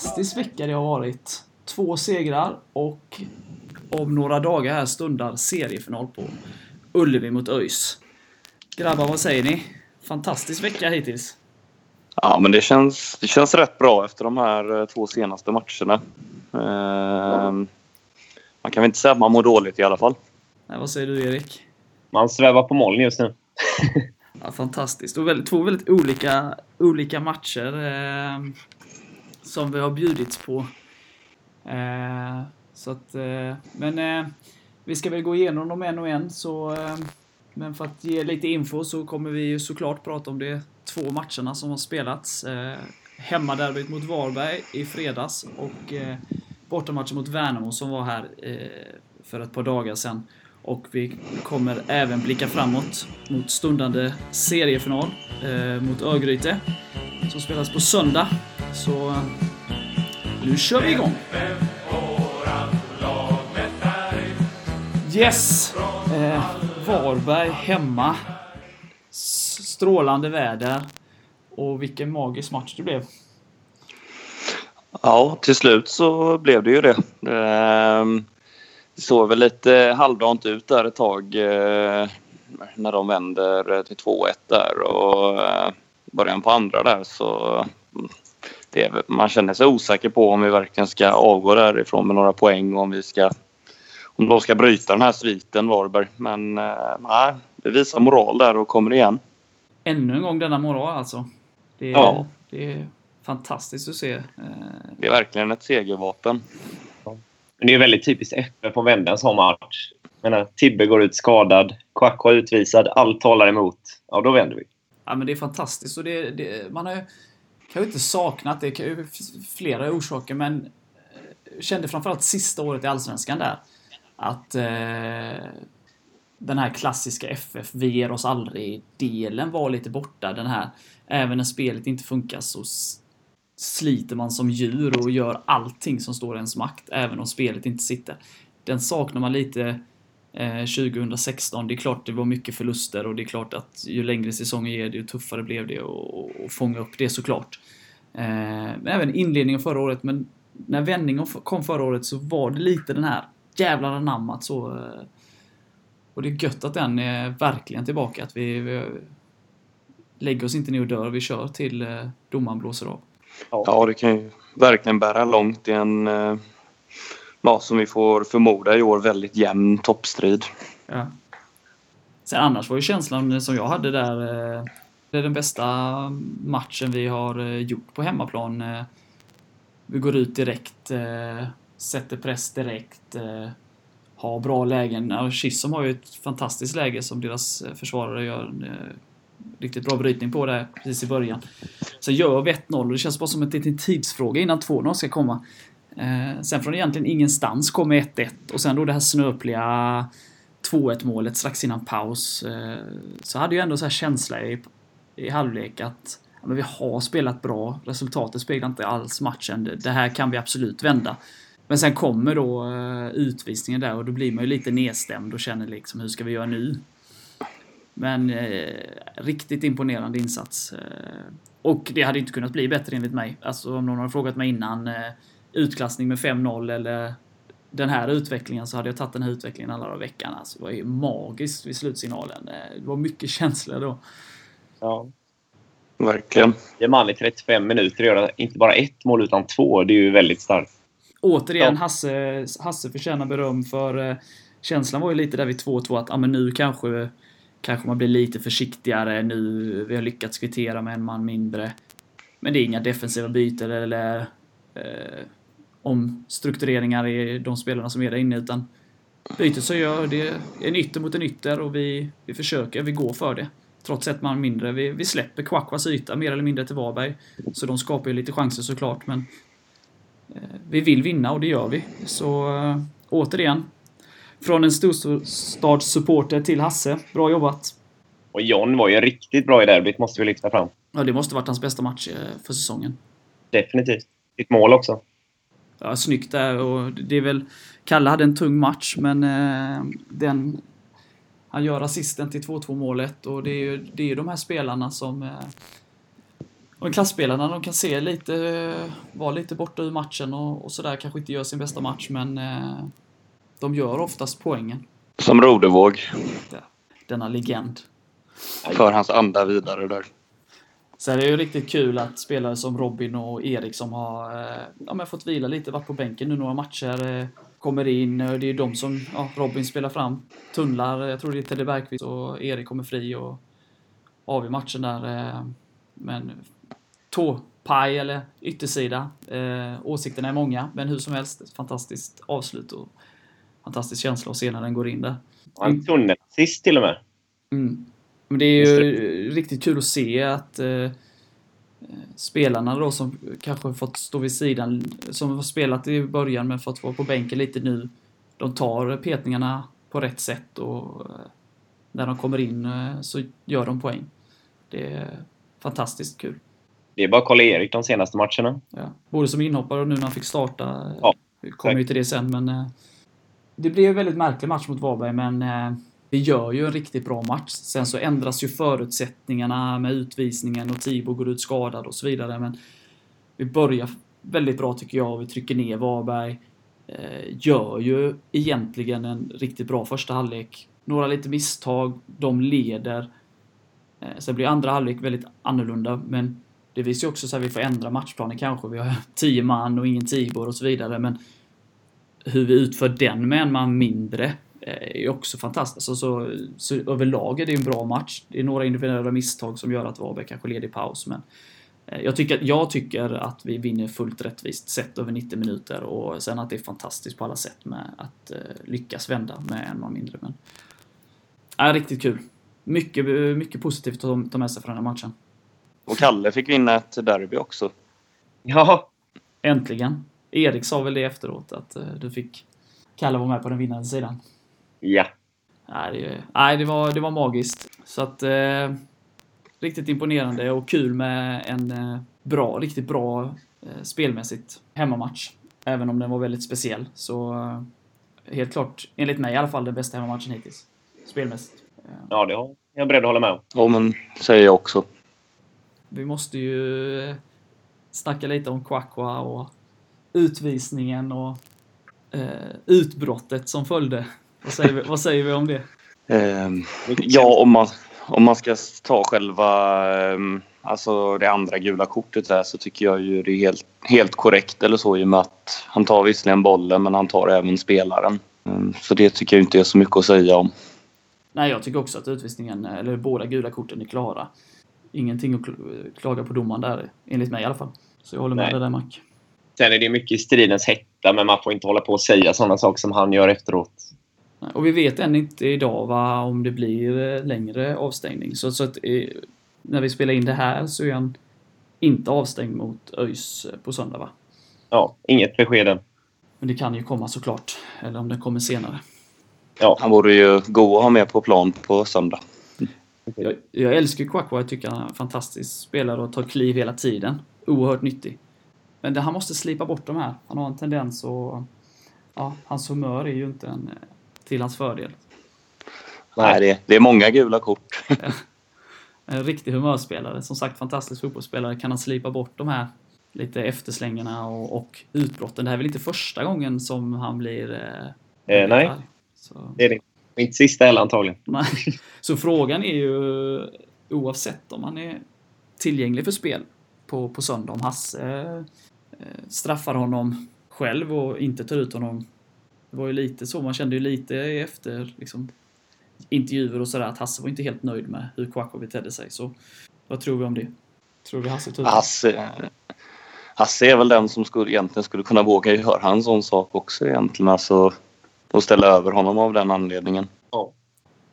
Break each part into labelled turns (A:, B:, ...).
A: fantastisk vecka det har varit. Två segrar och om några dagar här stundar seriefinal på Ullevi mot ÖIS. Grabbar, vad säger ni? Fantastisk vecka hittills.
B: Ja, men det känns, det känns rätt bra efter de här eh, två senaste matcherna. Eh, man kan väl inte säga att man mår dåligt i alla fall.
A: Nej, vad säger du, Erik?
C: Man svävar på moln just nu.
A: ja, fantastiskt. Och väldigt, två väldigt olika, olika matcher eh, som vi har bjudits på. Eh, så att, eh, men eh, vi ska väl gå igenom dem en och en. Så, eh, men för att ge lite info så kommer vi ju såklart prata om de två matcherna som har spelats. Eh, hemmaderbyt mot Varberg i fredags och eh, bortamatchen mot Värnamo som var här eh, för ett par dagar sedan. Och vi kommer även blicka framåt mot stundande seriefinal eh, mot Örgryte som spelas på söndag. Så nu kör vi igång! Yes! Eh, Varberg hemma. Strålande väder. Och vilken magisk match det blev.
B: Ja, till slut så blev det ju det. Ehm, det såg väl lite halvdant ut där ett tag eh, när de vänder till 2-1 där och eh, början på andra där så mm, det, man känner sig osäker på om vi verkligen ska avgå därifrån med några poäng och om vi ska om de ska bryta den här sviten, Varberg. Men eh, nej, det visar moral där och kommer igen.
A: Ännu en gång denna moral alltså. Det är,
B: ja.
A: det är fantastiskt att se. Eh,
B: det är verkligen ett segervapen.
C: Men det är väldigt typiskt FF att vända en sån match. menar, Tibbe går ut skadad, Kwakwa utvisad, allt talar emot. Ja, då vänder vi.
A: Ja, men det är fantastiskt. Och det, det, man har ju kanske inte saknat det, kan ju flera orsaker, men eh, kände framförallt sista året i Allsvenskan där att eh, den här klassiska FF, vi ger oss aldrig-delen var lite borta. Den här, även när spelet inte funkar så sliter man som djur och gör allting som står i ens makt, även om spelet inte sitter. Den saknar man lite eh, Eh, 2016. Det är klart det var mycket förluster och det är klart att ju längre säsongen ger, ju tuffare blev det att fånga upp det såklart. Eh, men även inledningen förra året, men när vändningen kom förra året så var det lite den här jävlar anammat så. Eh, och det är gött att den är verkligen tillbaka. Att vi, vi lägger oss inte ner och dör. Vi kör till eh, domaren blåser av.
B: Ja, det kan ju verkligen bära långt i en, eh, ja, som vi får förmoda i år, väldigt jämn toppstrid.
A: Ja. Sen annars var ju känslan som jag hade där, eh, det är den bästa matchen vi har eh, gjort på hemmaplan. Eh, vi går ut direkt, sätter press direkt, har bra lägen. Ja, har ju ett fantastiskt läge som deras försvarare gör en riktigt bra brytning på där precis i början. Så gör vi 1-0 och det känns bara som en liten tidsfråga innan 2-0 ska komma. Eh, sen från egentligen ingenstans kommer 1-1 och sen då det här snöpliga 2-1 målet strax innan paus. Eh, så hade jag ändå så här känsla i, i halvlek att ja, men vi har spelat bra. Resultatet speglar inte alls matchen. Det, det här kan vi absolut vända. Men sen kommer då eh, utvisningen där och då blir man ju lite nedstämd och känner liksom hur ska vi göra nu? Men eh, riktigt imponerande insats. Eh, och det hade inte kunnat bli bättre enligt mig. Alltså om någon har frågat mig innan eh, utklassning med 5-0 eller den här utvecklingen så hade jag tagit den här utvecklingen alla dagar i veckan. Alltså, det var ju magiskt vid slutsignalen. Det var mycket känslor då.
C: Ja.
B: Verkligen.
C: Det är man i 35 minuter göra inte bara ett mål utan två. Det är ju väldigt starkt.
A: Återigen, Hasse, Hasse förtjänar beröm för eh, känslan var ju lite där vid 2-2 att ah, men nu kanske, kanske man blir lite försiktigare. Nu vi har lyckats kvittera med en man mindre. Men det är inga defensiva byten eller eh, omstruktureringar i de spelarna som är där inne utan bytet så gör det en ytter mot en ytter och vi, vi försöker, vi går för det. Trots ett man mindre. Vi, vi släpper Kwakwas yta mer eller mindre till Varberg. Så de skapar ju lite chanser såklart men Eh, vi vill vinna och det gör vi. Så äh, återigen, från en storstadssupporter till Hasse. Bra jobbat!
C: Och John var ju riktigt bra i derbyt, måste vi lyfta fram.
A: Ja, det måste varit hans bästa match eh, för säsongen.
C: Definitivt. Ett mål också.
A: Ja, snyggt där och det är väl... Kalle hade en tung match, men eh, den... Han gör assisten till 2-2 målet och det är ju det är de här spelarna som... Eh, Och klassspelarna, de kan se lite, vara lite borta ur matchen och, och sådär, kanske inte gör sin bästa match, men eh, de gör oftast poängen.
B: Som Rodevåg.
A: Denna legend.
B: För hans anda vidare där.
A: Så det är ju riktigt kul att spelare som Robin och Erik som har eh, ja, fått vila lite, varit på bänken nu några matcher, eh, kommer in. Det är ju de som ja, Robin spelar fram, tunnlar. Jag tror det är Teddy Bergqvist och Erik kommer fri och avgör matchen där. Eh, men tåpaj eller yttersida. Åsikterna är många, men hur som helst, ett fantastiskt avslut och fantastisk känsla att se när den går in där.
C: En tunnelassist till och med.
A: Mm. Men det är ju riktigt kul att se att eh, spelarna då som kanske fått stå vid sidan, som har spelat i början men fått vara på bänken lite nu, de tar petningarna på rätt sätt och eh, när de kommer in eh, så gör de poäng. Det är fantastiskt kul.
C: Det är bara Karl-Erik de senaste matcherna.
A: Ja. Både som inhoppare och nu när han fick starta.
C: Ja,
A: Vi kommer ju till det sen men eh, det blev en väldigt märklig match mot Varberg men eh, vi gör ju en riktigt bra match. Sen så ändras ju förutsättningarna med utvisningen och Tibo går ut skadad och så vidare. Men vi börjar väldigt bra tycker jag. Vi trycker ner Varberg. Eh, gör ju egentligen en riktigt bra första halvlek. Några lite misstag. De leder. Eh, sen blir andra halvlek väldigt annorlunda. Men det visar ju också så att vi får ändra matchplanen kanske. Vi har tio man och ingen Tibor och så vidare. Men hur vi utför den med en man mindre är också fantastiskt. Så, så, så överlag är det en bra match. Det är några individuella misstag som gör att Varberg kanske leder i paus, men eh, jag tycker, jag tycker att vi vinner fullt rättvist sett över 90 minuter och sen att det är fantastiskt på alla sätt med att uh, lyckas vända med en man mindre. Men, äh, riktigt kul. Mycket, mycket positivt att ta med sig från den här matchen.
B: Och Kalle fick vinna ett derby också.
C: Ja.
A: Äntligen. Erik sa väl det efteråt, att du fick Kalle vara med på den vinnande sidan.
C: Ja.
A: Nej, det, nej, det, var, det var magiskt. Så att... Eh, riktigt imponerande och kul med en eh, bra, riktigt bra eh, spelmässigt hemmamatch. Även om den var väldigt speciell. Så eh, helt klart, enligt mig i alla fall, den bästa hemmamatchen hittills. Spelmässigt.
C: Ja, det är jag beredd att hålla med om.
B: Ja, men säger jag också.
A: Vi måste ju eh, snacka lite om Kwakwa och utvisningen och eh, utbrottet som följde. Vad säger vi, vad säger vi om det?
B: Eh, ja, om man, om man ska ta själva eh, alltså det andra gula kortet där så tycker jag ju det är helt, helt korrekt eller så i och med att han tar visserligen bollen men han tar även spelaren. Eh, så det tycker jag inte är så mycket att säga om.
A: Nej, jag tycker också att utvisningen, eller båda gula korten är klara. Ingenting att klaga på domaren där, enligt mig i alla fall. Så jag håller med dig där, Mac.
C: Sen är det mycket stridens hetta, men man får inte hålla på och säga sådana saker som han gör efteråt.
A: Och vi vet än inte idag va, om det blir eh, längre avstängning. Så, så att, eh, när vi spelar in det här så är han inte avstängd mot ÖIS eh, på söndag va?
C: Ja, inget besked än.
A: Men det kan ju komma såklart. Eller om det kommer senare.
B: Ja. Han vore ju god att ha med på plan på söndag.
A: Jag, jag älskar Kwakwa. Jag tycker han är en fantastisk spelare och tar kliv hela tiden. Oerhört nyttig. Men det, han måste slipa bort de här. Han har en tendens att... Ja, hans humör är ju inte en, till hans fördel.
B: Nej, det, det är många gula kort.
A: en riktig humörspelare. Som sagt, fantastisk fotbollsspelare. Kan han slipa bort de här lite efterslängarna och, och utbrotten. Det här är väl inte första gången som han blir...
C: Eh, eh, nej, Så. det är det inte sista heller antagligen.
A: Nej. Så frågan är ju oavsett om han är tillgänglig för spel på, på söndag, om Hasse eh, straffar honom själv och inte tar ut honom. Det var ju lite så, man kände ju lite efter liksom, intervjuer och sådär att Hasse var inte helt nöjd med hur Kouakou betedde sig. Så vad tror vi om det? Tror vi Hasse tog
B: Hasse, Hasse är väl den som skulle, egentligen skulle kunna våga göra en sån sak också egentligen. Alltså, och ställa över honom av den anledningen.
C: Ja.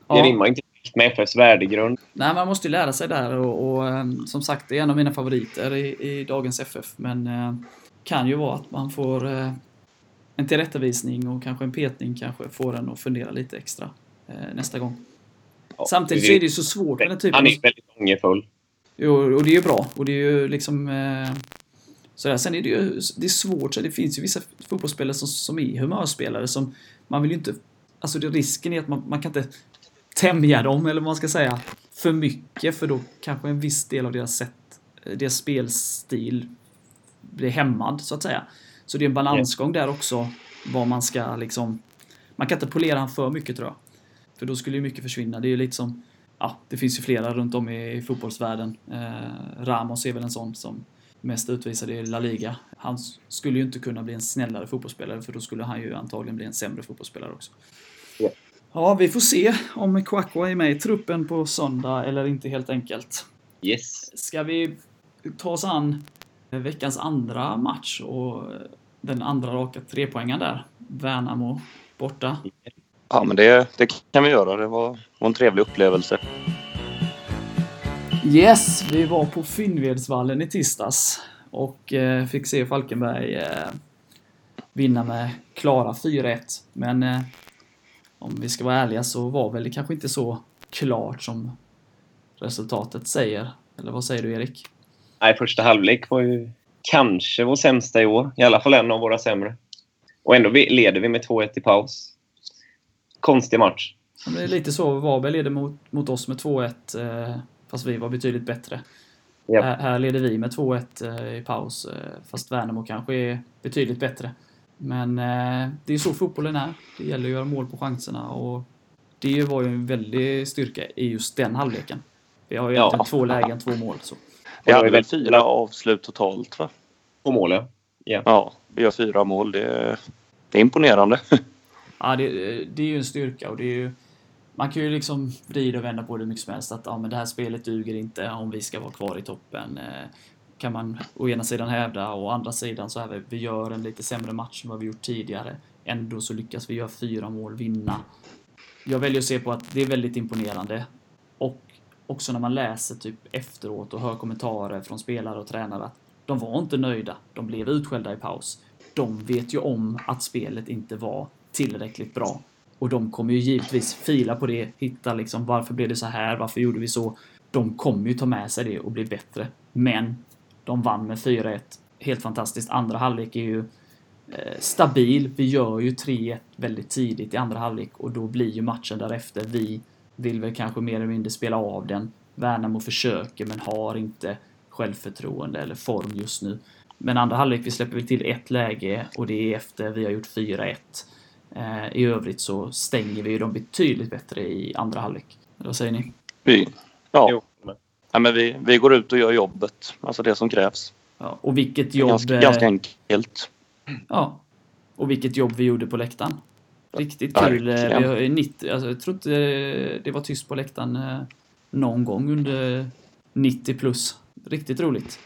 C: Det rimmar inte med FFs värdegrund.
A: Nej, man måste ju lära sig där och, och um, som sagt, det är en av mina favoriter i, i dagens FF. Men uh, kan ju vara att man får uh, en tillrättavisning och kanske en petning kanske får en att fundera lite extra uh, nästa gång. Ja, Samtidigt så är det ju så svårt med den typen
C: Han är väldigt ångerfull.
A: Jo, och det är ju bra. Och det är ju liksom... Sådär. Sen är det ju det är svårt, så det finns ju vissa fotbollsspelare som, som är humörspelare som man vill ju inte... Alltså det, risken är att man, man kan inte tämja dem, eller vad man ska säga, för mycket, för då kanske en viss del av deras sätt deras spelstil blir hämmad så att säga. Så det är en balansgång där också. Vad man ska liksom... Man kan inte polera han för mycket tror jag. För då skulle ju mycket försvinna. Det är ju lite som... Ja, det finns ju flera runt om i fotbollsvärlden. Eh, Ramos är väl en sån som mest utvisad i La Liga. Han skulle ju inte kunna bli en snällare fotbollsspelare för då skulle han ju antagligen bli en sämre fotbollsspelare också.
C: Ja.
A: Ja, vi får se om Kwakwa är med i truppen på söndag eller inte helt enkelt.
C: Yes.
A: Ska vi ta oss an veckans andra match och den andra raka trepoängen där? Värnamo borta.
B: Ja, men det, det kan vi göra. Det var, var en trevlig upplevelse.
A: Yes, vi var på Finnvedsvallen i tisdags och eh, fick se Falkenberg eh, vinna med klara 4-1. Men eh, om vi ska vara ärliga så var väl det kanske inte så klart som resultatet säger. Eller vad säger du Erik?
C: Nej, första halvlek var ju kanske vår sämsta i år. I alla fall en av våra sämre. Och ändå leder vi med 2-1 i paus. Konstig match.
A: Det är lite så. Varberg leder mot, mot oss med 2-1 eh, fast vi var betydligt bättre.
C: Yep.
A: Här, här leder vi med 2-1 eh, i paus eh, fast Värnamo kanske är betydligt bättre. Men det är så fotbollen är. Det gäller att göra mål på chanserna och det var ju en väldig styrka i just den halvleken. Vi har ju egentligen två lägen, två mål. Så.
B: Vi hade väl fyra avslut totalt va?
C: På mål ja. Yeah.
B: Ja, vi har fyra mål. Det, det är imponerande.
A: ja, det, det, är ju en styrka och det är ju man kan ju liksom vrida och vända på det hur mycket som helst. Att ja, men det här spelet duger inte om vi ska vara kvar i toppen. Eh, kan man å ena sidan hävda och å andra sidan så här vi gör en lite sämre match än vad vi gjort tidigare. Ändå så lyckas vi göra fyra mål, vinna. Jag väljer att se på att det är väldigt imponerande. Och också när man läser typ efteråt och hör kommentarer från spelare och tränare att de var inte nöjda. De blev utskällda i paus. De vet ju om att spelet inte var tillräckligt bra. Och de kommer ju givetvis fila på det, hitta liksom varför blev det så här, varför gjorde vi så? De kommer ju ta med sig det och bli bättre. Men de vann med 4-1. Helt fantastiskt. Andra halvlek är ju eh, stabil. Vi gör ju 3-1 väldigt tidigt i andra halvlek och då blir ju matchen därefter. Vi vill väl kanske mer eller mindre spela av den. Värnamo försöker men har inte självförtroende eller form just nu. Men andra halvlek vi släpper vi till ett läge och det är efter vi har gjort 4-1. Eh, I övrigt så stänger vi ju dem betydligt bättre i andra halvlek. Vad säger ni?
B: Vi, ja. Jo. ja men vi, vi går ut och gör jobbet, alltså det som krävs.
A: Ja, och vilket jobb...
B: Ganska, ganska enkelt.
A: Ja. Och vilket jobb vi gjorde på läktaren. Riktigt kul. Eh, vi har 90, alltså, jag tror inte det var tyst på läktaren eh, någon gång under 90 plus. Riktigt roligt.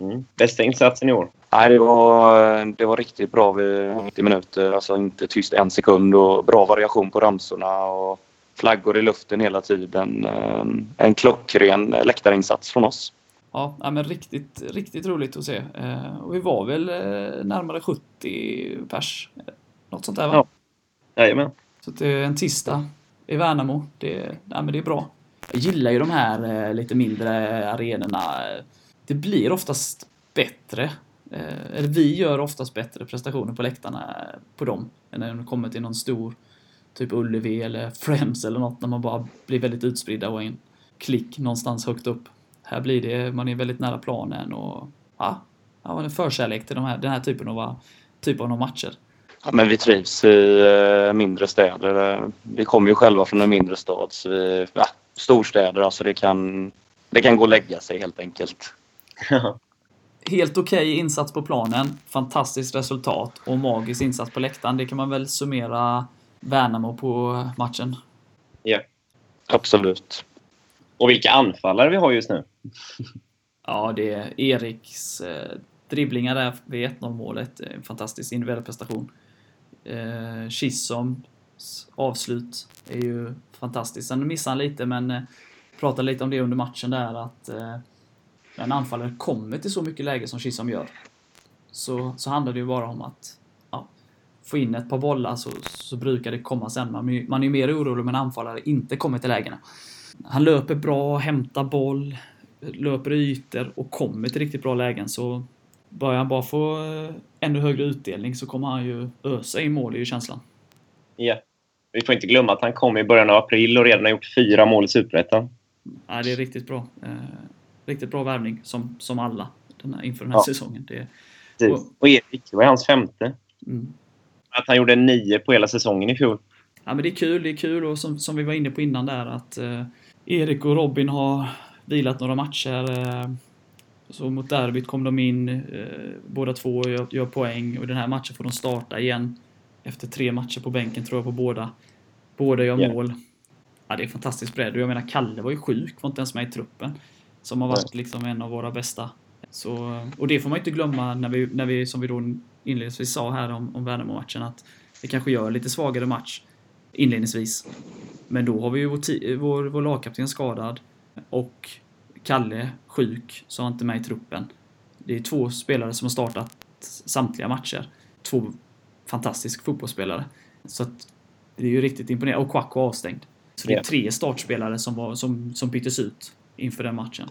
C: Mm. Bästa insatsen i år?
B: Nej, det var, det var riktigt bra vid 90 minuter. Alltså inte tyst en sekund och bra variation på ramsorna och flaggor i luften hela tiden. Eh, en klockren läktarinsats från oss.
A: Ja, men riktigt, riktigt roligt att se. Och vi var väl närmare 70 pers. Något sånt där va?
C: Ja. Jajamän.
A: Så det är eh, en tisdag i Värnamo. Det, nej, men det är bra. Jag gillar ju de här eh, lite mindre arenorna. Det blir oftast bättre Eh, eller vi gör oftast bättre prestationer på läktarna eh, på dem än när de kommer till någon stor typ Ullevi eller Friends eller något när man bara blir väldigt utspridda och en klick någonstans högt upp. Här blir det, man är väldigt nära planen och ja, ja har en förkärlek till de här, den här typen av, typen av matcher.
B: Ja, men vi trivs i eh, mindre städer. Vi kommer ju själva från en mindre stad. Så vi, ja, storstäder, alltså det kan, det kan gå att lägga sig helt enkelt.
A: helt okej okay insats på planen, fantastiskt resultat och magisk insats på läktaren. Det kan man väl summera Värnamo på matchen?
C: Ja.
B: Absolut.
C: Och vilka anfallare vi har just nu.
A: ja, det är Eriks eh, dribblingar där vid 1-0 målet. En fantastisk individuell prestation. Eh, Chisholms avslut är ju fantastiskt. Sen missade han lite, men eh, pratade lite om det under matchen där att eh, när en anfallare kommer till så mycket läge som Chisholm gör så, så handlar det ju bara om att ja, få in ett par bollar så, så brukar det komma sen. Man, man är ju mer orolig om en anfallare inte kommer till lägena. Han löper bra, hämtar boll, löper ytor och kommer till riktigt bra lägen så börjar han bara få eh, ännu högre utdelning så kommer han ju ösa in mål, är ju känslan.
C: Ja. Vi får inte glömma att han kom i början av april och redan har gjort fyra mål i Superettan.
A: Ja, det är riktigt bra. Eh, riktigt bra värvning som, som alla den här, inför den här
C: Ja.
A: säsongen. Det,
C: Precis. Och Erik, det var hans femte.
A: mm.
C: Att han gjorde nio på hela säsongen i fjol.
A: Ja, men det är kul, det är kul och som, som vi var inne på innan där att eh, Erik och Robin har vilat några matcher. Eh, så mot derbyt kom de in, eh, båda två och gör, gör poäng och i den här matchen får de starta igen. Efter tre matcher på bänken tror jag på båda. Båda gör
C: Ja.
A: mål. Ja, det är fantastiskt bredd och jag menar Kalle var ju sjuk, var inte ens med i truppen. Som har varit liksom en av våra bästa. Så, och det får man inte glömma när vi, när vi som vi då inledningsvis sa här om, om Värnamo-matchen att det kanske gör lite svagare match inledningsvis. Men då har vi ju vår, vår, vår lagkapten skadad och Kalle sjuk, så han inte med i truppen. Det är två spelare som har startat samtliga matcher. Två fantastiska fotbollsspelare. Så att det är ju riktigt imponerande. Och Kwako avstängd. Så det är tre startspelare som, var, som, som byttes ut inför den matchen.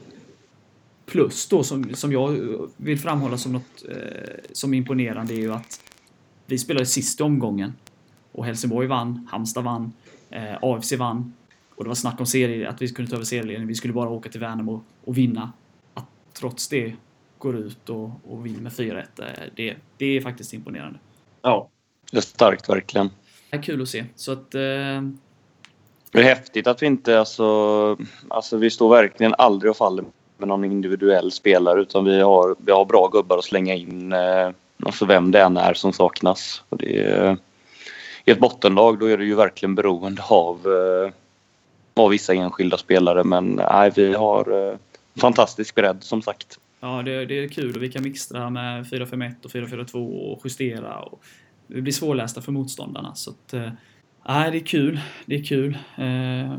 A: Plus då som, som jag vill framhålla som något eh, som imponerande är ju att vi spelade sist i omgången och Helsingborg vann, Halmstad vann, eh, AFC vann och det var snack om serie, att vi kunde ta över serieledningen. Vi skulle bara åka till Värnamo och vinna. Att trots det går ut och, och vinner med 4-1, eh, det, det är faktiskt imponerande.
C: Ja.
B: Det är starkt verkligen.
A: Det är kul att se. Så att... Eh,
B: Det är häftigt att vi inte, alltså, alltså vi står verkligen aldrig och faller med någon individuell spelare utan vi har, vi har bra gubbar att slänga in, eh, alltså vem det än är som saknas. Och det I ett bottenlag då är det ju verkligen beroende av, eh, av vissa enskilda spelare men nej, vi har eh, fantastisk bredd som sagt.
A: Ja, det, det är kul och vi kan mixtra med 4-5-1 och 4-4-2 och justera. Och vi blir svårlästa för motståndarna. Så att, eh, nej, det är kul. Det är kul. Eh,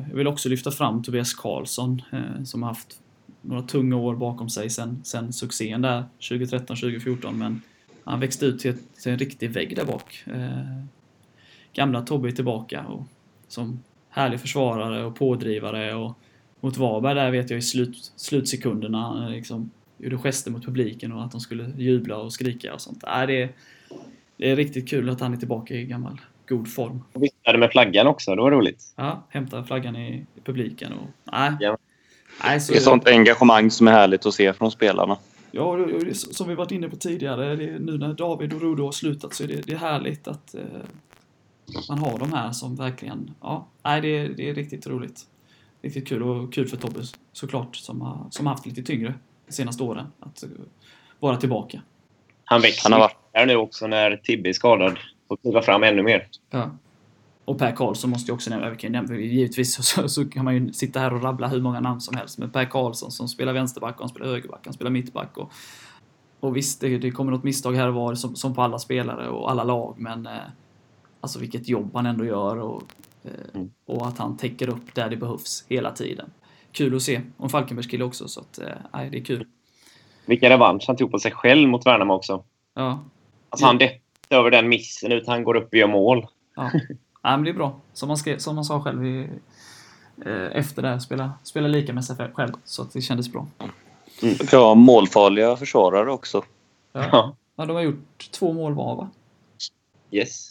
A: jag vill också lyfta fram Tobias Karlsson eh, som har haft några tunga år bakom sig sen, sen succén där 2013-2014. Men han växte ut till, ett, till en riktig vägg där bak. Eh, gamla Tobbe är tillbaka och som härlig försvarare och pådrivare. Och mot Varberg där vet jag i slut, slutsekunderna han liksom gjorde gester mot publiken och att de skulle jubla och skrika och sånt. Äh, det, är, det är riktigt kul att han är tillbaka i gammal god form.
C: Och viftade med flaggan också. Det var roligt.
A: Ja, hämta flaggan i, i publiken och... Nej.
C: Ja.
A: Nej, så,
B: Det är sånt engagemang som är härligt att se från spelarna.
A: Ja, som vi varit inne på tidigare, det, är- nu när David och Rudo har slutat så är det, det är härligt att eh, man har de här som verkligen, ja, nej, det, är- det är riktigt roligt. Riktigt kul och kul för Tobbe såklart som har, som haft lite tyngre de senaste åren att eh, vara tillbaka.
C: Han växer
B: Han har varit-
C: här nu också när Tibbe är skadad. Och kliva fram ännu mer.
A: Ja. Och Per Karlsson måste jag också nämna. Givetvis så, så, så kan man ju sitta här och rabbla hur många namn som helst. Men Per Karlsson som spelar vänsterback, och han spelar högerback, han spelar mittback. Och, och visst, det, det kommer något misstag här och var som, som på alla spelare och alla lag. Men eh, alltså vilket jobb han ändå gör och, eh,
C: Mm.
A: och att han täcker upp där det behövs hela tiden. Kul att se. Och en Falkenbergs kille också. Så att, eh, nej, det är kul.
C: Vilken revansch han tog på sig själv mot Värnamo också.
A: Ja,
C: Alltså han deppade över den missen utan han går upp och gör mål.
A: Ja. ja, men det är bra. Som man, skrev, som man sa själv i, eh, efter det, här, spela, spela lika med sig själv. Så att det kändes bra.
B: Vi har målfarliga försvarare också.
A: Ja.
C: Ja.
A: Ja, de har gjort två mål var, va?
C: Yes.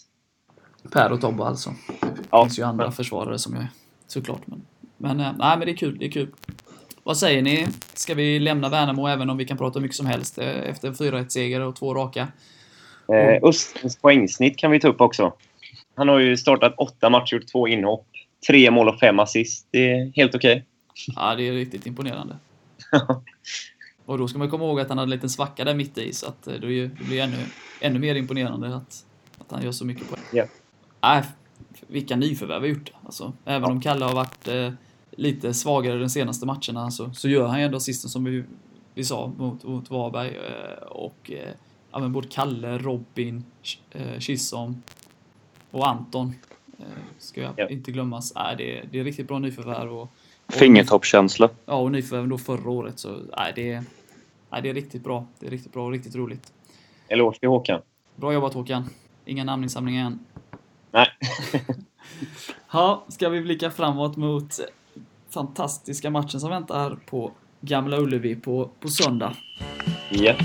A: Per och Tobbe alltså. Det
C: Ja.
A: finns ju andra försvarare som jag såklart. Men, men, eh, nej, men det är kul. Det är kul. Vad säger ni? Ska vi lämna Värnamo även om vi kan prata mycket som helst eh, efter en 4-1-seger och två raka?
C: Eh, Östens poängsnitt kan vi ta upp också. Han har ju startat åtta matcher, gjort två inhopp. Tre mål och fem assist. Det är helt okej.
A: Ja, det är riktigt imponerande. Och då ska man komma ihåg att han hade en liten svacka där mitt i, så att eh, det blir det ännu, ännu mer imponerande att, att han gör så mycket poäng.
C: Ja.
A: Nej, f- vilka nyförvärv vi har gjort. Alltså, även om Kalle har varit eh, lite svagare de senaste matcherna så, så gör han ju ändå assisten som vi, vi sa mot, mot Varberg. Eh, och eh, ja, både Kalle, Robin, eh, och Anton. Eh, ska jag
C: Ja.
A: inte glömmas. Nej, det, är- det är riktigt bra nyförvärv. Och, och
B: Fingertoppskänsla.
A: Ja, och nyförvärven då förra året. Så nej, det, är, nej, det är riktigt bra. Det är riktigt bra och riktigt roligt.
C: Eloge till Håkan.
A: Bra jobbat Håkan. Inga namninsamlingar än.
C: Nej.
A: Ja, ska vi blicka framåt mot fantastiska matchen som väntar på Gamla Ullevi på, på söndag.
C: Ja.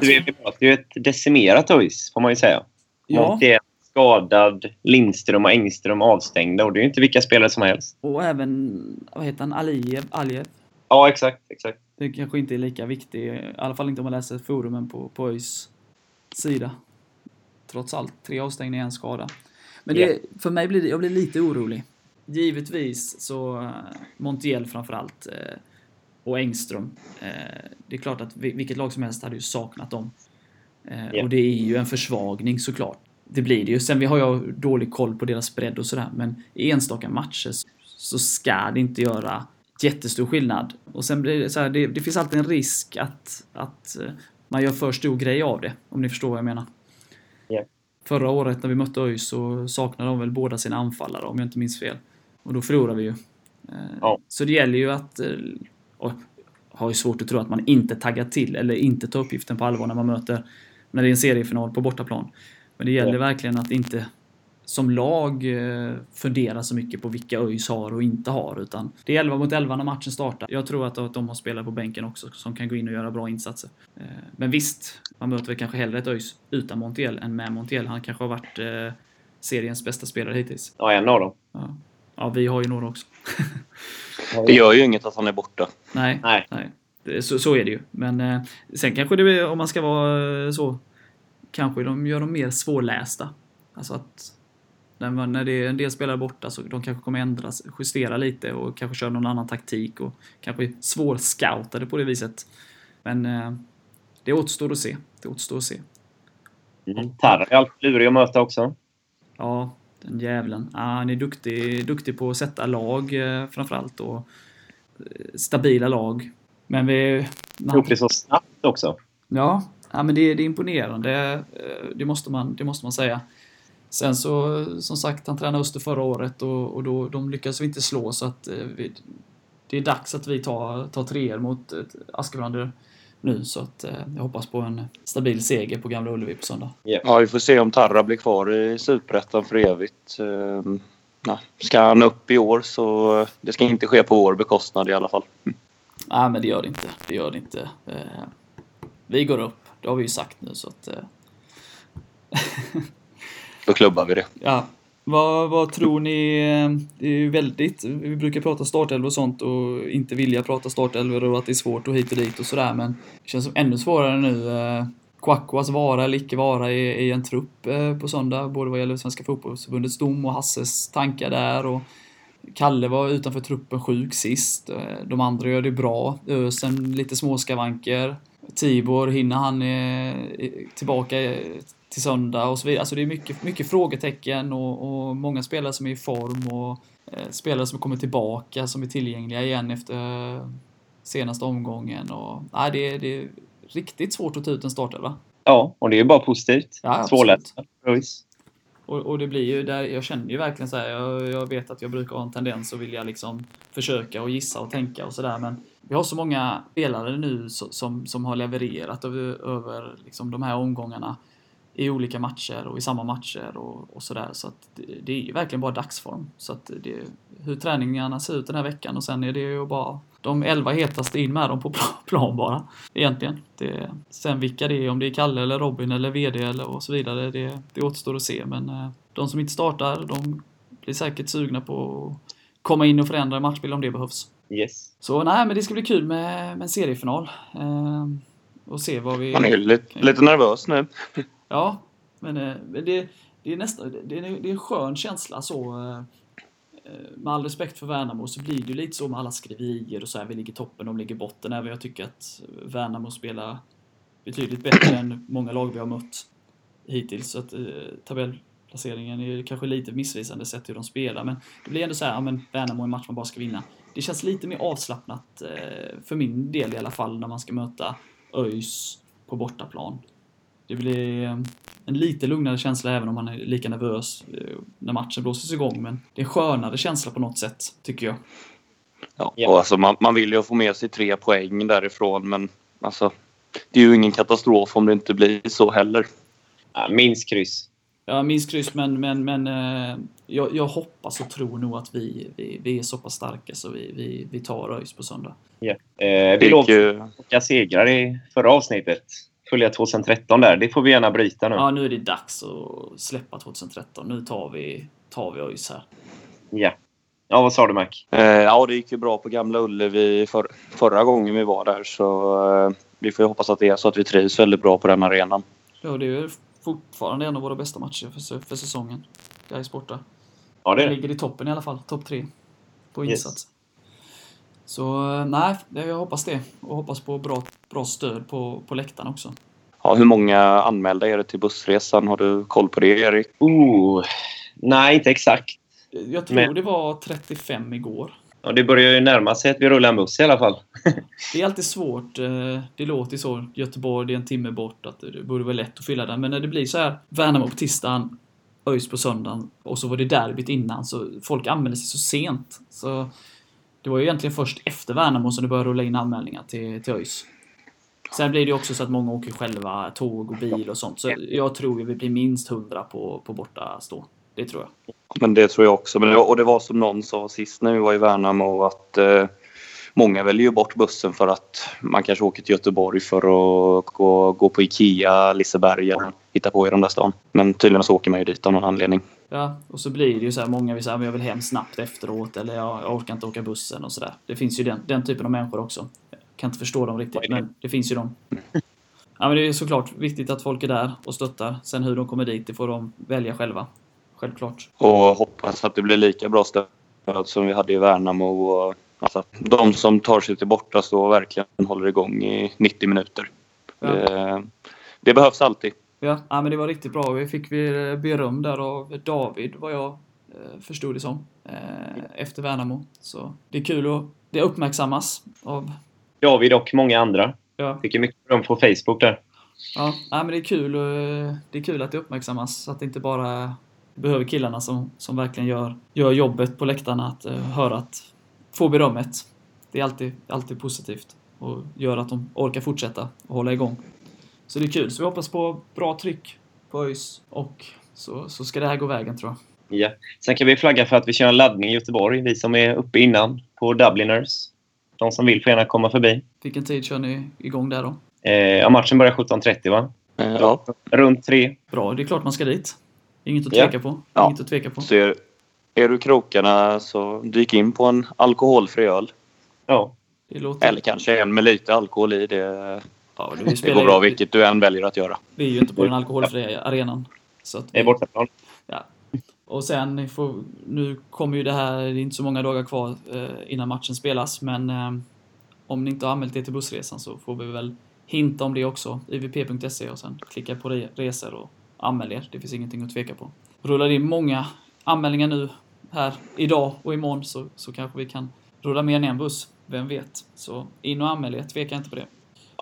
C: Det är ju ett decimerat ÖIS, får man ju säga.
A: Ja,
C: är skadad Lindström och Engström avstängda och det är ju inte vilka spelare som helst.
A: och även, vad heter han, Aliyev? Aliyev?
C: Ja, exakt. exakt.
A: Det kanske inte är lika viktigt, i alla fall inte om man läser forumen på, på ÖIS sida. Trots allt, tre avstängningar, en skada. Men det, för mig blir det, jag blir lite orolig. Givetvis så uh, Montiel framförallt uh, och Engström. Uh, det är klart att vilket lag som helst hade ju saknat dem. Yeah. Och det är ju en försvagning såklart. Det blir det ju. Sen vi har jag dålig koll på deras bredd och sådär, men i enstaka matcher så ska det inte göra jättestor skillnad. Och sen blir det så här, det, det, finns alltid en risk att, att man gör för stor grej av det, om ni förstår vad jag menar. Förra året när vi mötte ÖIS så saknade de väl båda sina anfallare, om jag inte minns fel. Och då förlorade vi ju.
C: Ja.
A: Så det gäller ju att... Och har ju svårt att tro att man inte taggar till eller inte tar uppgiften på allvar när man möter... När det är en seriefinal på bortaplan. Men det gäller ja. verkligen att inte som lag fundera så mycket på vilka ÖIS har och inte har. Utan det är 11 mot 11 när matchen startar. Jag tror att de har spelare på bänken också som kan gå in och göra bra insatser. Men visst, man möter väl kanske hellre ett ÖIS utan Montiel än med Montiel. Han kanske har varit seriens bästa spelare hittills.
C: Ja, en av dem.
A: Ja. Ja, vi har ju några också.
B: det gör ju inget att han är borta.
A: Nej, nej. nej. Så, så är det ju. Men eh, sen kanske det, om man ska vara så, kanske de gör dem mer svårlästa. Alltså att när, det är en del spelare borta så de kanske kommer ändras, justera lite och kanske köra någon annan taktik och kanske svårscoutade på det viset. Men eh, det återstår att se. Det återstår att se.
C: Mm. Tarra är alltid lurig att möta också.
A: Ja, den jävlen. Ah, han är duktig, duktig på att sätta lag eh, framförallt och eh, stabila lag. Men vi...
C: Gjort det så snabbt också.
A: Ja, ja men det, det är imponerande. Det måste, man, det måste man säga. Sen så, som sagt, han tränade Öster förra året och, och då, de lyckades vi inte slå så att vi, det är dags att vi tar, tar treor mot Askebrander nu så att eh, jag hoppas på en stabil seger på Gamla Ullevi på söndag.
B: Yeah. Ja, vi får se om Tarra blir kvar i Superettan för evigt. Eh, ja, ska han upp i år så det ska inte ske på vår bekostnad i alla fall.
A: Mm. Nej, men det gör det inte. Det gör det inte. Eh, vi går upp, det har vi ju sagt nu så att... Eh...
B: Då klubbar vi det.
A: Ja, vad, vad, tror ni? Eh, det är ju väldigt, vi brukar prata startelvor och sånt och inte vilja prata startelvor och att det är svårt och hit och dit och sådär men det känns som ännu svårare nu. Eh, Kwakwas vara eller icke vara i, i en trupp eh, på söndag, både vad gäller Svenska Fotbollförbundets dom och Hasses tankar där. Och Kalle var utanför truppen sjuk sist. De andra gör det bra. Ösen lite småskavanker. Tibor, hinner han tillbaka till söndag och så vidare. Alltså det är mycket, mycket frågetecken och, och många spelare som är i form och eh, spelare som kommer tillbaka som är tillgängliga igen efter senaste omgången. Och, nej, det, det är riktigt svårt att ta ut en startelva.
C: Ja, och det är bara positivt.
A: Ja,
C: Svårläst.
A: Och, och, det blir ju där, jag känner ju verkligen så här, jag, jag, vet att jag brukar ha en tendens att vilja liksom försöka och gissa och tänka och sådär men vi har så många spelare nu som, som har levererat över, över liksom de här omgångarna i olika matcher och i samma matcher och, och sådär. Så att det, det, är ju verkligen bara dagsform. Så att det, hur träningarna ser ut den här veckan och sen är det ju bara de elva hetaste in med dem på plan bara. Egentligen. Det, sen vilka det är, om det är Kalle eller Robin eller VD eller och så vidare, det, det återstår att se. Men eh, de som inte startar, de blir säkert sugna på att komma in och förändra en matchbild om det behövs.
C: Yes.
A: Så nej, men det ska bli kul med, med en seriefinal. Eh, och se vad vi...
B: Man är lite, lite nervös nu.
A: Ja, eh, men det, det, är nästan, det, är, det är en skön känsla så. Eh, eh, med all respekt för Värnamo så blir det ju lite så med alla skriverier och så här. Vi ligger toppen, de ligger botten. Även jag tycker att Värnamo spelar betydligt bättre än många lag vi har mött hittills. Så att eh, tabellplaceringen är kanske lite missvisande sett hur de spelar. Men det blir ändå så här, ja men Värnamo är en match man bara ska vinna. Det känns lite mer avslappnat, eh, för min del i alla fall, när man ska möta ÖIS på bortaplan det blir eh, en lite lugnare känsla även om man är lika nervös eh, när matchen blåses igång. Men det är en skönare känsla på något sätt, tycker jag.
B: Ja, och alltså man, man vill ju få med sig tre poäng därifrån men alltså det är ju ingen katastrof om det inte blir så heller.
C: Ja, minst kryss.
A: Ja, minst kryss, men, men, men eh, jag, jag, hoppas och tror nog att vi, vi, vi är så pass starka så vi, vi, vi tar ÖIS på söndag.
C: Ja. Eh, vi lovade ju... segrar i förra avsnittet följa 2013 där. Det får vi gärna bryta nu.
A: Ja, nu är det dags att släppa 2013. Nu tar vi, tar vi ÖIS här.
C: Ja. Ja, vad sa du Mac?
B: Eh, ja, det gick ju bra på Gamla Ullevi för, förra gången vi var där. Så eh, vi får ju hoppas att det är så att vi trivs väldigt bra på den arenan.
A: Ja, det är ju fortfarande en av våra bästa matcher för, för säsongen. Gais borta.
C: Ja, det
A: Vi
C: är det.
A: ligger i toppen i alla fall. Topp tre. På
C: Yes.
A: Så nej, jag hoppas det. Och hoppas på bra, bra stöd på, på läktaren också.
B: Ja, hur många anmälda är det till bussresan? Har du koll på det Erik?
C: Oh, nej, inte exakt.
A: Jag tror
C: Men-
A: det var 35 igår.
C: Ja, det börjar ju närma sig att vi rullar en buss i alla fall.
A: Det är alltid svårt. eh, Det låter så. Göteborg, det är en timme bort. Att det borde vara lätt att fylla den. Men när det blir så här Värnamo på tisdagen, ÖIS på söndagen och så var det derbyt innan. Så folk anmälde sig så sent. Så det var ju egentligen först efter Värnamo som det började rulla in anmälningar till, till ÖIS. Sen blir det ju också så att många åker själva, tåg och bil och sånt. Så jag tror ju vi blir minst 100 på, på borta stå. Det tror jag.
B: Men det tror jag också. Men det var, och det var som någon sa sist när vi var i Värnamo att eh, många väljer ju bort bussen för att man kanske åker till Göteborg för att gå, gå på Ikea, Liseberg eller hitta på i den där stan. Men tydligen så åker man ju dit av någon anledning.
A: Ja, och så blir det ju så här, många vill säga jag vill hem snabbt efteråt eller jag, jag orkar inte åka bussen och sådär. Det finns ju den, den typen av människor också. Jag kan inte förstå dem riktigt, men det finns ju dem. Ja, men det är såklart viktigt att folk är där och stöttar. Sen hur de kommer dit, det får de välja själva. Självklart.
B: Och hoppas att det blir lika bra stöd som vi hade i Värnamo. Och, alltså, de som tar sig till borta så verkligen håller igång i 90 minuter.
A: Ja.
B: Det, det behövs alltid.
A: Ja, ja, men det var riktigt bra. Vi fick vi eh, beröm där av David, vad jag eh, förstod det som. Eh, efter Värnamo. Så det är kul och det uppmärksammas av...
C: David och många andra.
A: Ja,
C: Fick ju mycket beröm på Facebook där.
A: Ja, men det är kul. eh, Det är kul att det uppmärksammas. Så att det inte bara behöver killarna som, som verkligen gör, gör jobbet på läktarna att uh, höra att få berömmet. Det är alltid, alltid positivt och gör att de orkar fortsätta och hålla igång. Så det är kul. Så vi hoppas på bra tryck på ÖIS och så, så ska det här gå vägen tror jag.
C: Ja. Sen kan vi flagga för att vi kör en laddning i Göteborg. Vi som är uppe innan på Dubliners. De som vill får gärna komma förbi.
A: Vilken tid kör ni igång där då?
C: Eh, ja, matchen börjar 17.30 va?
B: Eh, Ja.
C: Runt tre.
A: Bra, det är klart man ska dit. Inget att
C: Ja.
A: tveka på.
B: Ja.
A: Inget att tveka på.
B: Så är, är du krokarna så dyk in på en alkoholfri öl.
C: Ja.
A: Det låter...
B: Eller kanske en med lite alkohol i. Det,
A: Ja, det,
B: det går bra vilket du än väljer att göra.
A: Vi är ju inte på den alkoholfria arenan. Så att
C: Det är
A: vi,
C: bortaplan.
A: ja. Och sen, får, nu kommer ju det här, det är inte så många dagar kvar eh, innan matchen spelas, men eh, om ni inte har anmält er till bussresan så får vi väl hinta om det också. ivp.se och sen klicka på re- resor och anmäl er. Det finns ingenting att tveka på. Rullar in många anmälningar nu här idag och imorgon så, så kanske vi kan rulla mer ner en buss. Vem vet? Så in och anmäl er, tveka inte på det.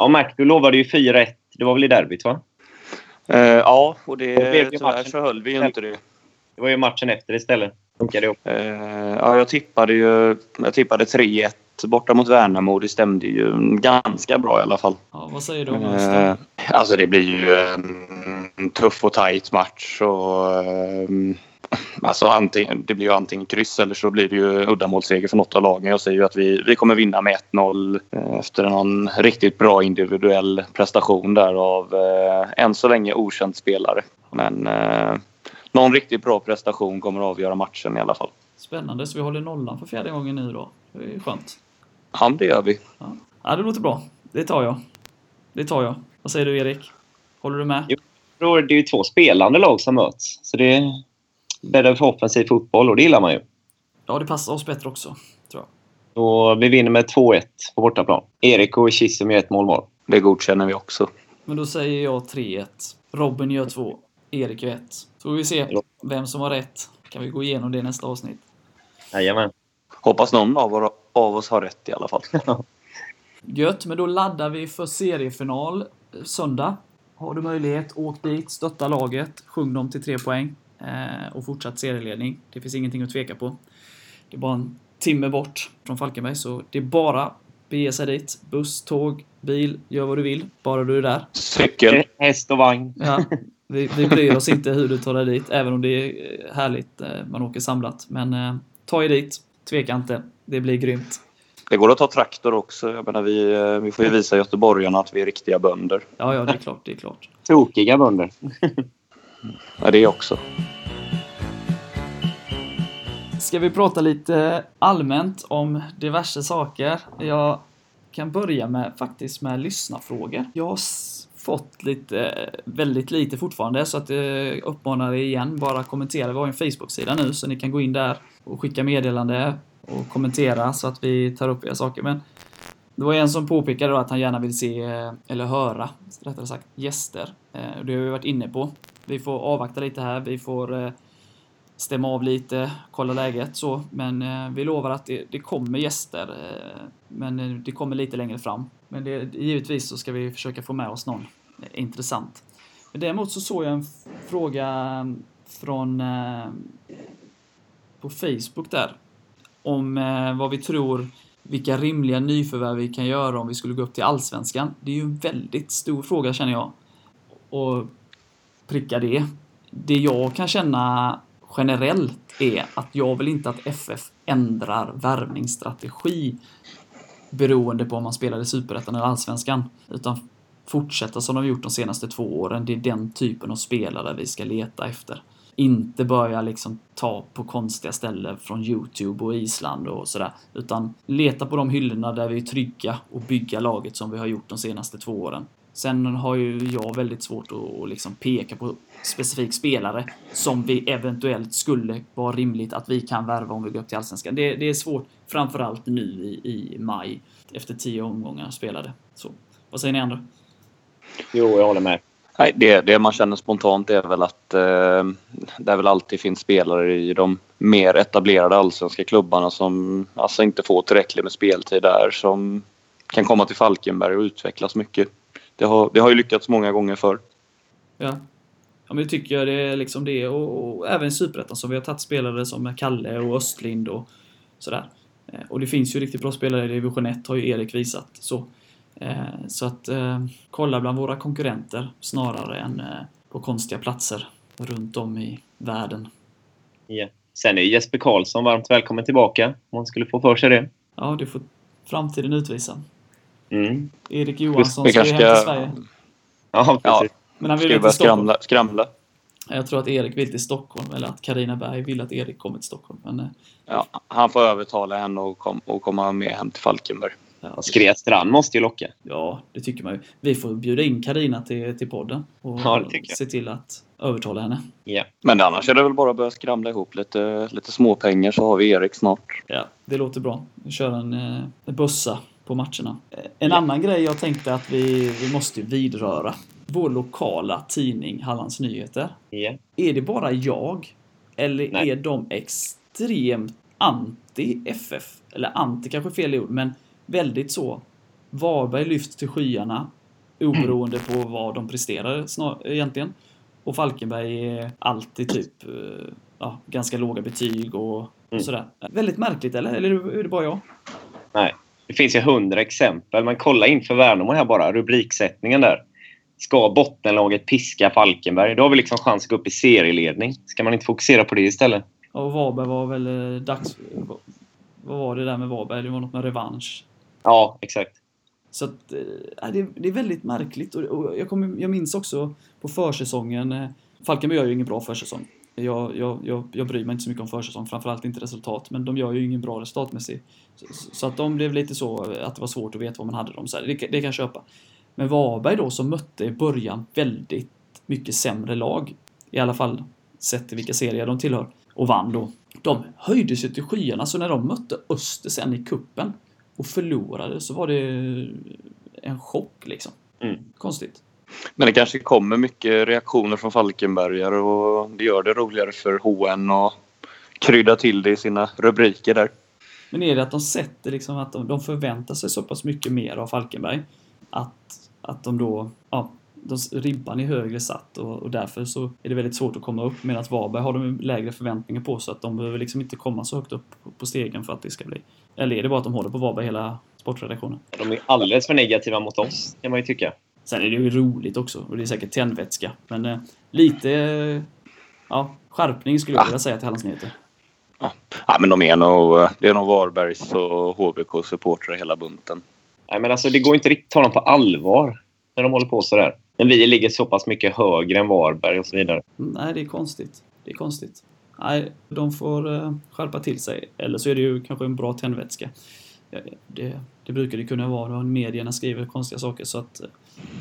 C: Ja, Mac, du lovade ju 4-1. Det var väl i derbyt va?
B: Eh, ja, och
C: Det
B: det, tyvärr
C: matchen.
B: så höll vi ju inte det.
C: Det var ju matchen efter istället. Funkade ihop.
B: Eh, ja, jag tippade ju jag tippade 3-1 borta mot Värnamo. Det stämde ju ganska bra i alla fall.
A: Ja, vad säger du om
B: Eh, alltså det blir ju en tuff och tajt match. Och, eh, alltså antingen, det blir ju antingen kryss eller så blir det ju uddamålsseger för något av lagen. Jag säger ju att vi, vi kommer vinna med 1-0 eh, efter någon riktigt bra individuell prestation där av eh, än så länge okänd spelare. Men eh, någon riktigt bra prestation kommer att avgöra matchen i alla fall.
A: Spännande, så vi håller nollan för fjärde gången nu då. Det är ju skönt.
B: Ja, det gör vi.
A: Ja, det låter bra. Det tar jag. Det tar jag. Vad säger du Erik? Håller du med?
C: Jo. Jag tror Det är ju två spelande lag som möts. Så det bäddar för offensiv fotboll och det gillar man ju.
A: Ja, det passar oss bättre också, tror jag.
C: Så vi vinner med 2-1 på bortaplan. Erik och Chisholm gör ett mål var.
B: Det godkänner vi också.
A: Men då säger jag 3-1. Robin gör 2. Erik gör 1. Så får vi se vem som har rätt. Kan vi gå igenom det i nästa avsnitt.
C: Jajamän.
B: Hoppas någon av, oss har rätt i alla fall.
A: Gött, men då laddar vi för seriefinal söndag. Har du möjlighet, åk dit, stötta laget, sjung dem till tre poäng och fortsatt serieledning. Det finns ingenting att tveka på. Det är bara en timme bort från Falkenberg, så det är bara bege sig dit. Buss, tåg, bil, gör vad du vill, bara du är där.
B: Cykel.
C: Häst och vagn.
A: Ja, vi, vi bryr oss inte hur du tar dig dit, även om det är eh, härligt, eh, man åker samlat. Men eh, ta er dit, tveka inte, det blir grymt.
B: Det går att ta traktor också. Jag menar, vi, eh, vi får ju visa göteborgarna att vi är riktiga bönder.
A: Ja, ja, det är klart, det är klart.
C: Tokiga bönder.
B: Ja, det också.
A: Ska vi prata lite allmänt om diverse saker? Jag kan börja med faktiskt med lyssnarfrågor. Jag har fått lite, väldigt lite fortfarande, så att jag uppmanar er igen, bara kommentera. Vi har en Facebook-sida nu, så ni kan gå in där och skicka meddelande och kommentera så att vi tar upp era saker. Men det var en som påpekade då att han gärna vill se, eh, eller höra, rättare sagt, gäster. Eh, det har vi varit inne på. Vi får avvakta lite här, vi får eh, stämma av lite, kolla läget så. Men eh, vi lovar att det, det kommer gäster. Eh, men eh, det kommer lite längre fram. Men det, givetvis så ska vi försöka få med oss någon eh, intressant. Men däremot så såg jag en fråga eh, från eh, på Facebook där. Om eh, vad vi tror vilka rimliga nyförvärv vi kan göra om vi skulle gå upp till Allsvenskan. Det är ju en väldigt stor fråga känner jag. Och pricka det. Det jag kan känna generellt är att jag vill inte att FF ändrar värvningsstrategi beroende på om man spelar i Superettan eller Allsvenskan. Utan fortsätta som de gjort de senaste två åren. Det är den typen av spelare vi ska leta efter. Inte börja liksom ta på konstiga ställen från Youtube och Island och sådär. Utan leta på de hyllorna där vi är trygga och bygga laget som vi har gjort de senaste två åren. Sen har ju jag väldigt svårt att liksom peka på specifik spelare som vi eventuellt skulle vara rimligt att vi kan värva om vi går upp till Allsvenskan. Det, det är svårt, framförallt nu i, i maj, efter tio omgångar spelade. Så, vad säger ni andra?
C: Jo, jag håller med.
B: Nej, det, det man känner spontant är väl att eh, det väl alltid finns spelare i de mer etablerade allsvenska klubbarna som alltså inte får tillräckligt med speltid där som kan komma till Falkenberg och utvecklas mycket. Det har, det har ju lyckats många gånger förr.
A: Ja. Ja, men det tycker jag det är liksom det och, och även i Superettan så vi har tagit spelare som Kalle och Östlind och sådär. Eh, och det finns ju riktigt bra spelare i division 1 har ju Erik visat. Så, eh, så att eh, kolla bland våra konkurrenter snarare än på konstiga platser runt om i världen.
C: Ja. Sen är Jesper Karlsson varmt välkommen tillbaka om han skulle få för sig det.
A: Ja, det får framtiden utvisa.
C: Mm.
A: Erik Johansson ska ju hem till Sverige.
C: Ja, precis.
A: Men han vill
B: vi
A: inte
B: skramla, skramla?
A: Jag tror att Erik vill till Stockholm, eller att Karina Berg vill att Erik kommer till Stockholm. Men, eh,
B: Ja, han får övertala henne och, kom, och komma med hem till Falkenberg.
A: ja,
C: Skred Strand måste ju locka.
A: ja, det tycker man ju. Vi får bjuda in Karina till, till podden och
C: Ja,
A: se till att övertala henne.
C: Ja.
B: Men annars är det väl bara att börja skramla ihop lite, lite småpengar så har vi Erik snart.
A: Ja, det låter bra. Vi kör en, eh, en bussa på matcherna. Eh, En annan grej jag tänkte att vi, vi måste vidröra. Vår lokala tidning Hallands Nyheter.
C: Ja.
A: Är det bara jag? Eller
C: Nej.
A: är de extremt anti-FF? Eller anti kanske fel ord, men väldigt så. Varberg lyfts till skyarna oberoende på vad de presterar snar, egentligen. Och Falkenberg är alltid typ eh, ja, ganska låga betyg och, och
C: Mm.
A: sådär. Väldigt märkligt, eller? Eller är det bara jag?
C: Nej. Det finns ju hundra exempel. Men kolla inför Värnamo här bara. Rubriksättningen där. Ska bottenlaget piska Falkenberg? Då har vi liksom chans att gå upp i serieledning. Ska man inte fokusera på det istället?
A: Ja, Och Varberg var väl eh, dags... Vad var det där med Varberg? Det var något med revansch.
C: Ja, exakt.
A: Så att, eh, det, det är väldigt märkligt. Och, och jag, kommer, jag minns också på försäsongen. Eh, Falkenberg gör ju ingen bra försäsong. Jag, jag, jag, jag bryr mig inte så mycket om försäsong, framförallt inte resultat. Men de gör ju ingen bra resultatmässigt. Så, så att de blev lite så att det var svårt att veta vad man hade dem. Så här, det, det kan jag köpa. Men Varberg då som mötte i början väldigt mycket sämre lag. I alla fall sett till vilka serier de tillhör. Och vann då. De höjde sig till skyarna, så när de mötte Öster sen i kuppen och förlorade så var det en chock liksom.
C: Mm.
A: Konstigt.
B: Men det kanske kommer mycket reaktioner från Falkenbergare och det gör det roligare för HN och krydda till det i sina rubriker där.
A: Men är det att de sätter liksom att de, de förväntar sig så pass mycket mer av Falkenberg att, att de då, ja, de, ribban är högre satt och, och därför så är det väldigt svårt att komma upp medan Varberg har de lägre förväntningar på så att de behöver liksom inte komma så högt upp på, på stegen för att det ska bli. Eller är det bara att de håller på Varberg hela sportredaktionen?
C: De är alldeles för negativa mot oss, kan man ju tycka.
A: Sen är det ju roligt också och det är säkert tändvätska. Men eh, lite eh, ja, skärpning skulle jag
B: Ah.
A: vilja säga till Hallands Nyheter.
B: Ja, men de är nog, det är nog Varbergs och HBK-supportrar hela bunten.
C: Nej, men alltså, det går inte riktigt att ta dem på allvar när de håller på så där. Men vi ligger så pass mycket högre än Varberg och så vidare.
A: Nej, det är konstigt. Det är konstigt. Nej, de får eh, skärpa till sig. Eller så är det ju kanske en bra tändvätska. det, det brukar det kunna vara då medierna skriver konstiga saker så att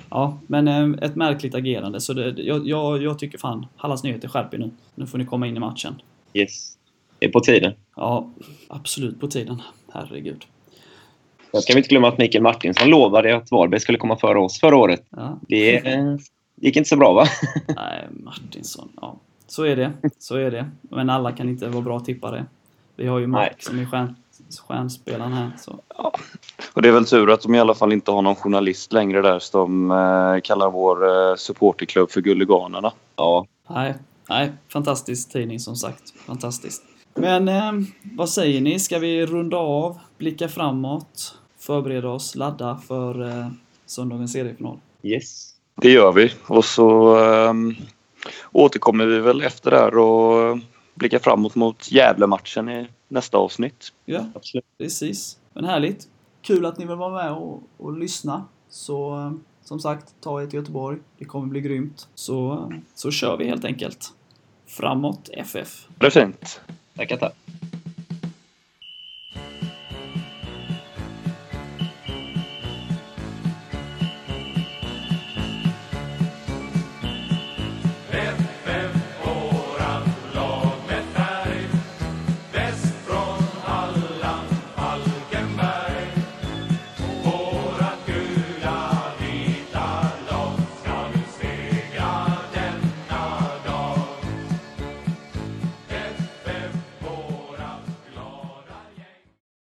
A: Ja, men eh, ett märkligt agerande så det, jag, jag, jag tycker fan Hallands Nyheter skärp er nu. Nu får ni komma in i matchen.
C: Yes. Det är på tiden.
A: Ja, absolut på tiden. Herregud.
C: Sen ska vi inte glömma att Mikael Martinsson lovade att Varberg skulle komma före oss förra året.
A: Ja.
C: Det eh, gick inte så bra va?
A: Nej, Martinsson. Ja, så är det. Så är det. Men alla kan inte vara bra tippare. Vi har ju Mark
C: Nej.
A: som är stjärn, stjärnspelaren här. Så.
B: Och det är väl tur att de i alla fall inte har någon journalist längre där som eh, kallar vår eh, supporterklubb för Gulliganerna.
C: Ja.
A: Nej, nej, fantastisk tidning som sagt. Fantastiskt. Men eh, vad säger ni? Ska vi runda av, blicka framåt, förbereda oss, ladda för eh, söndagens seriefinal?
C: Yes.
B: Det gör vi. Och så ehm, återkommer vi väl efter det här och blickar framåt mot Gävle-matchen i nästa avsnitt.
A: Ja,
C: Absolut.
A: precis. Men härligt. Kul att ni vill vara med och, och lyssna. Så eh, som sagt, ta er till Göteborg. Det kommer bli grymt. Så, så kör vi helt enkelt. Framåt FF.
B: Det är fint.
C: Tackar, tack.